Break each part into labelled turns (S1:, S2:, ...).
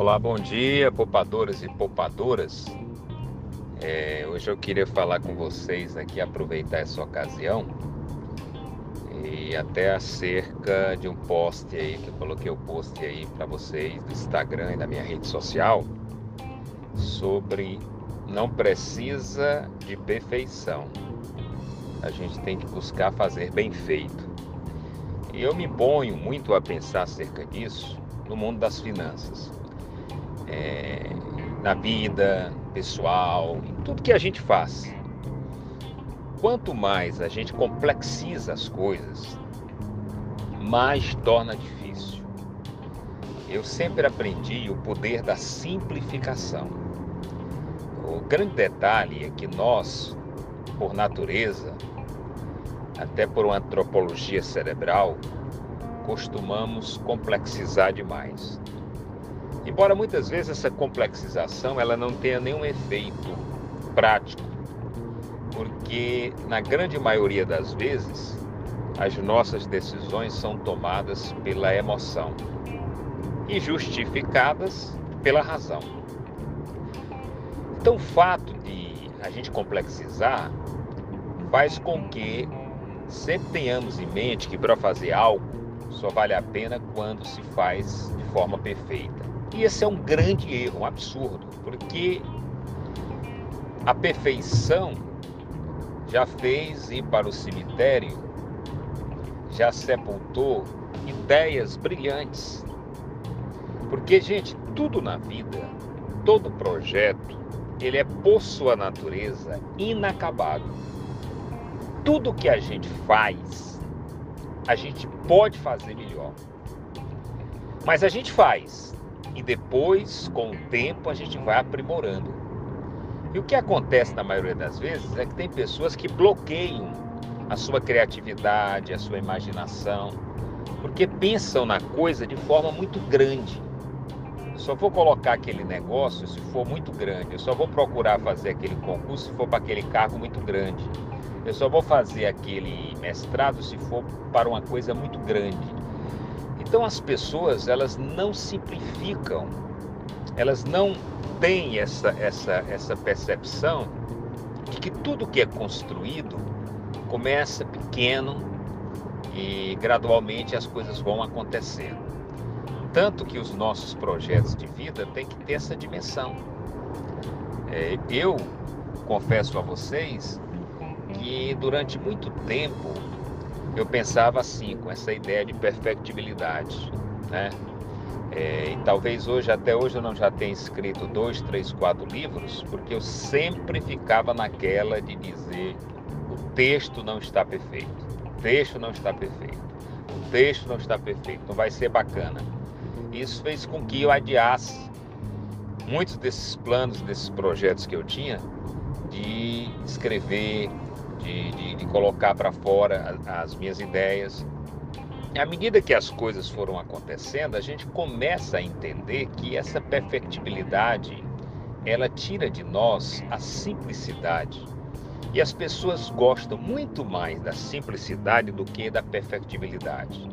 S1: Olá, bom dia, poupadoras e poupadoras. É, hoje eu queria falar com vocês aqui, aproveitar essa ocasião e até acerca de um post aí que eu coloquei o post aí para vocês do Instagram e da minha rede social sobre não precisa de perfeição. A gente tem que buscar fazer bem feito. E eu me ponho muito a pensar acerca disso no mundo das finanças é, na vida pessoal, em tudo que a gente faz. Quanto mais a gente complexiza as coisas, mais torna difícil. Eu sempre aprendi o poder da simplificação. O grande detalhe é que nós, por natureza, até por uma antropologia cerebral, costumamos complexizar demais. Embora muitas vezes essa complexização ela não tenha nenhum efeito prático, porque na grande maioria das vezes as nossas decisões são tomadas pela emoção e justificadas pela razão. Então o fato de a gente complexizar faz com que sempre tenhamos em mente que para fazer algo só vale a pena quando se faz de forma perfeita. E esse é um grande erro, um absurdo, porque a perfeição já fez ir para o cemitério, já sepultou ideias brilhantes. Porque, gente, tudo na vida, todo projeto, ele é por sua natureza inacabável. Tudo que a gente faz, a gente pode fazer melhor. Mas a gente faz e depois, com o tempo, a gente vai aprimorando. E o que acontece na maioria das vezes é que tem pessoas que bloqueiam a sua criatividade, a sua imaginação, porque pensam na coisa de forma muito grande. Eu só vou colocar aquele negócio se for muito grande. Eu só vou procurar fazer aquele concurso se for para aquele cargo muito grande. Eu só vou fazer aquele mestrado se for para uma coisa muito grande. Então as pessoas elas não simplificam, elas não têm essa, essa, essa percepção de que tudo que é construído começa pequeno e gradualmente as coisas vão acontecendo. Tanto que os nossos projetos de vida têm que ter essa dimensão. É, eu confesso a vocês que durante muito tempo eu pensava assim, com essa ideia de perfectibilidade, né? É, e talvez hoje, até hoje, eu não já tenha escrito dois, três, quatro livros, porque eu sempre ficava naquela de dizer o texto não está perfeito, o texto não está perfeito, o texto não está perfeito, não vai ser bacana. Isso fez com que eu adiasse muitos desses planos, desses projetos que eu tinha, de escrever, de, de, de colocar para fora as minhas ideias. À medida que as coisas foram acontecendo, a gente começa a entender que essa perfectibilidade ela tira de nós a simplicidade. E as pessoas gostam muito mais da simplicidade do que da perfectibilidade.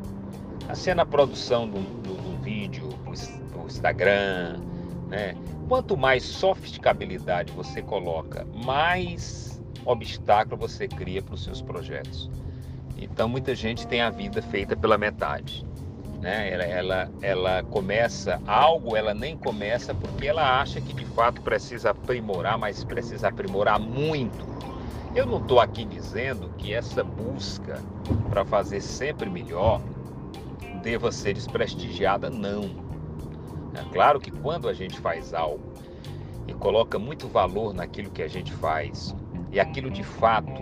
S1: Assim, na produção do, do, do vídeo, do Instagram, né? quanto mais sofisticabilidade você coloca, mais obstáculo você cria para os seus projetos. Então muita gente tem a vida feita pela metade. Né? Ela, ela, ela começa algo, ela nem começa porque ela acha que de fato precisa aprimorar, mas precisa aprimorar muito. Eu não estou aqui dizendo que essa busca para fazer sempre melhor deva ser desprestigiada, não. É claro que quando a gente faz algo e coloca muito valor naquilo que a gente faz, e aquilo de fato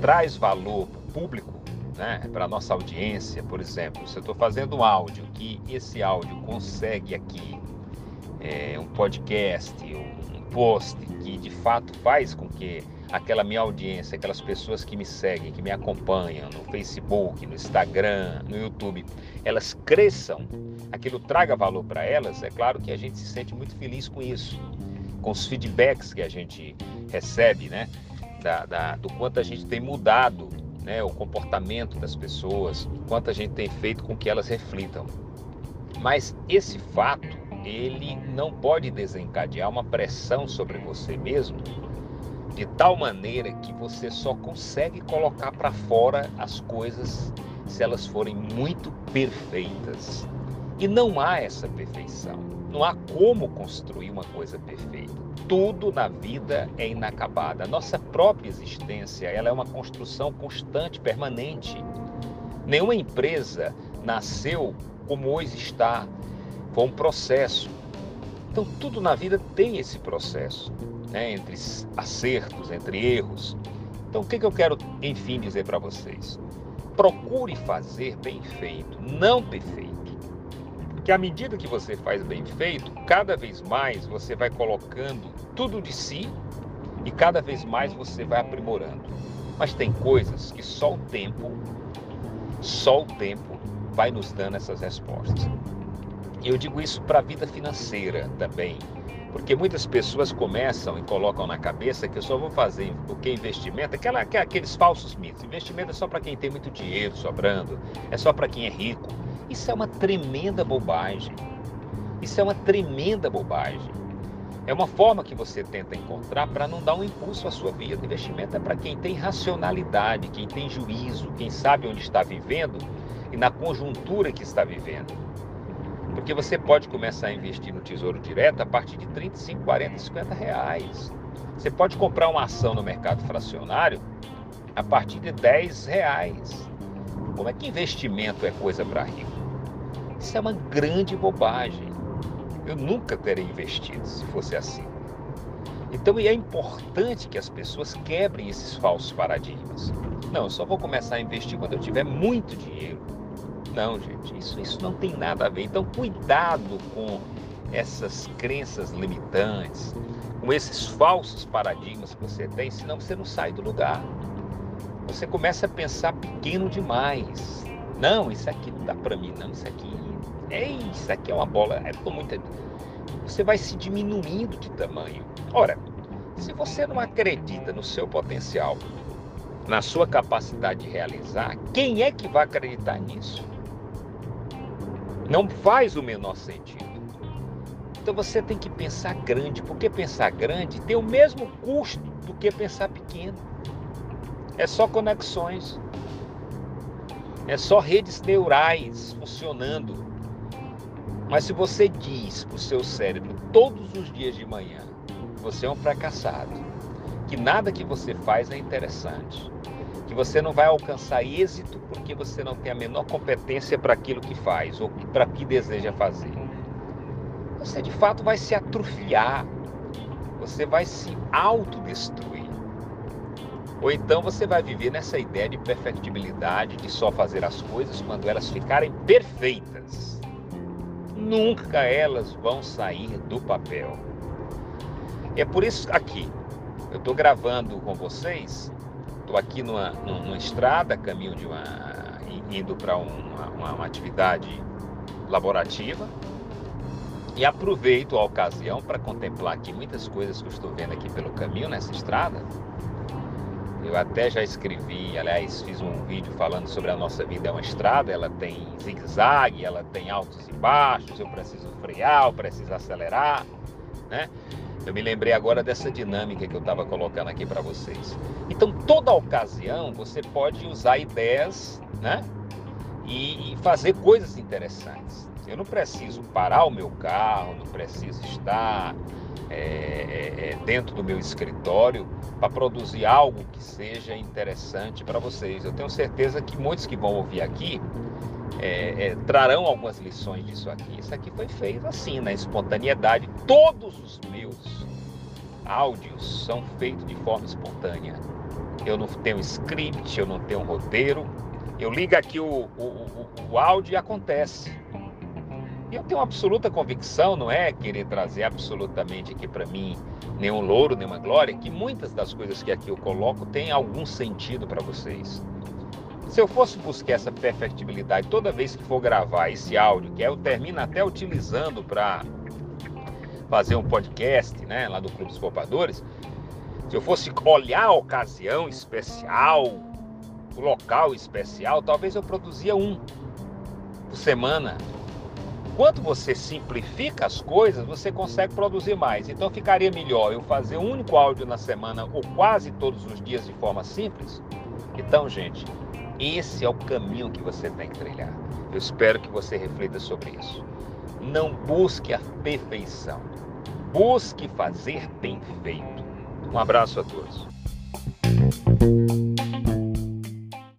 S1: traz valor público, né, para a nossa audiência, por exemplo, se eu estou fazendo um áudio, que esse áudio consegue aqui é, um podcast, um post que de fato faz com que aquela minha audiência, aquelas pessoas que me seguem, que me acompanham no Facebook, no Instagram, no YouTube, elas cresçam, aquilo traga valor para elas, é claro que a gente se sente muito feliz com isso, com os feedbacks que a gente recebe, né? Da, da, do quanto a gente tem mudado né, o comportamento das pessoas, quanto a gente tem feito com que elas reflitam. Mas esse fato ele não pode desencadear uma pressão sobre você mesmo de tal maneira que você só consegue colocar para fora as coisas se elas forem muito perfeitas. E não há essa perfeição. Não há como construir uma coisa perfeita. Tudo na vida é inacabado. A nossa própria existência, ela é uma construção constante, permanente. Nenhuma empresa nasceu como hoje está. Foi um processo. Então tudo na vida tem esse processo, né? entre acertos, entre erros. Então o que, que eu quero, enfim, dizer para vocês? Procure fazer bem feito, não perfeito. Porque à medida que você faz bem feito, cada vez mais você vai colocando tudo de si e cada vez mais você vai aprimorando. Mas tem coisas que só o tempo, só o tempo vai nos dando essas respostas. E eu digo isso para a vida financeira também, porque muitas pessoas começam e colocam na cabeça que eu só vou fazer o que investimento, aquela, aqueles falsos mitos. Investimento é só para quem tem muito dinheiro sobrando, é só para quem é rico. Isso é uma tremenda bobagem. Isso é uma tremenda bobagem. É uma forma que você tenta encontrar para não dar um impulso à sua vida. Investimento é para quem tem racionalidade, quem tem juízo, quem sabe onde está vivendo e na conjuntura que está vivendo. Porque você pode começar a investir no Tesouro Direto a partir de 35, 40, 50 reais. Você pode comprar uma ação no mercado fracionário a partir de 10 reais. Como é que investimento é coisa para rico? Isso é uma grande bobagem. Eu nunca teria investido se fosse assim. Então é importante que as pessoas quebrem esses falsos paradigmas. Não, eu só vou começar a investir quando eu tiver muito dinheiro. Não, gente, isso, isso não tem nada a ver. Então, cuidado com essas crenças limitantes, com esses falsos paradigmas que você tem, senão você não sai do lugar. Você começa a pensar pequeno demais. Não, isso aqui não dá para mim, não, isso aqui é isso aqui é uma bola, é. Você vai se diminuindo de tamanho. Ora, se você não acredita no seu potencial, na sua capacidade de realizar, quem é que vai acreditar nisso? Não faz o menor sentido. Então você tem que pensar grande, porque pensar grande tem o mesmo custo do que pensar pequeno. É só conexões, é só redes neurais funcionando. Mas se você diz para o seu cérebro todos os dias de manhã, você é um fracassado, que nada que você faz é interessante, que você não vai alcançar êxito porque você não tem a menor competência para aquilo que faz ou para que deseja fazer. Você de fato vai se atrofiar, você vai se autodestruir. Ou então você vai viver nessa ideia de perfectibilidade, de só fazer as coisas quando elas ficarem perfeitas nunca elas vão sair do papel. É por isso aqui, eu estou gravando com vocês, estou aqui numa, numa, estrada, caminho de uma. indo para uma, uma, uma atividade laborativa. E aproveito a ocasião para contemplar aqui muitas coisas que eu estou vendo aqui pelo caminho nessa estrada eu até já escrevi, aliás, fiz um vídeo falando sobre a nossa vida é uma estrada, ela tem zigue-zague, ela tem altos e baixos, eu preciso frear, eu preciso acelerar, né? Eu me lembrei agora dessa dinâmica que eu estava colocando aqui para vocês. Então, toda ocasião você pode usar ideias, né? E, e fazer coisas interessantes. Eu não preciso parar o meu carro, não preciso estar é, é, é, dentro do meu escritório para produzir algo que seja interessante para vocês. Eu tenho certeza que muitos que vão ouvir aqui é, é, trarão algumas lições disso aqui. Isso aqui foi feito assim, na espontaneidade. Todos os meus áudios são feitos de forma espontânea. Eu não tenho script, eu não tenho roteiro. Eu ligo aqui o, o, o, o áudio e acontece. Eu tenho absoluta convicção, não é querer trazer absolutamente aqui para mim nenhum louro, nenhuma glória, que muitas das coisas que aqui eu coloco têm algum sentido para vocês. Se eu fosse buscar essa perfectibilidade toda vez que for gravar esse áudio, que eu termino até utilizando para fazer um podcast, né, lá do Clube dos Poupadores, se eu fosse olhar a ocasião especial, o local especial, talvez eu produzia um por semana, Quanto você simplifica as coisas, você consegue produzir mais. Então ficaria melhor eu fazer um único áudio na semana ou quase todos os dias de forma simples? Então, gente, esse é o caminho que você tem que trilhar. Eu espero que você reflita sobre isso. Não busque a perfeição. Busque fazer bem feito. Um abraço a todos.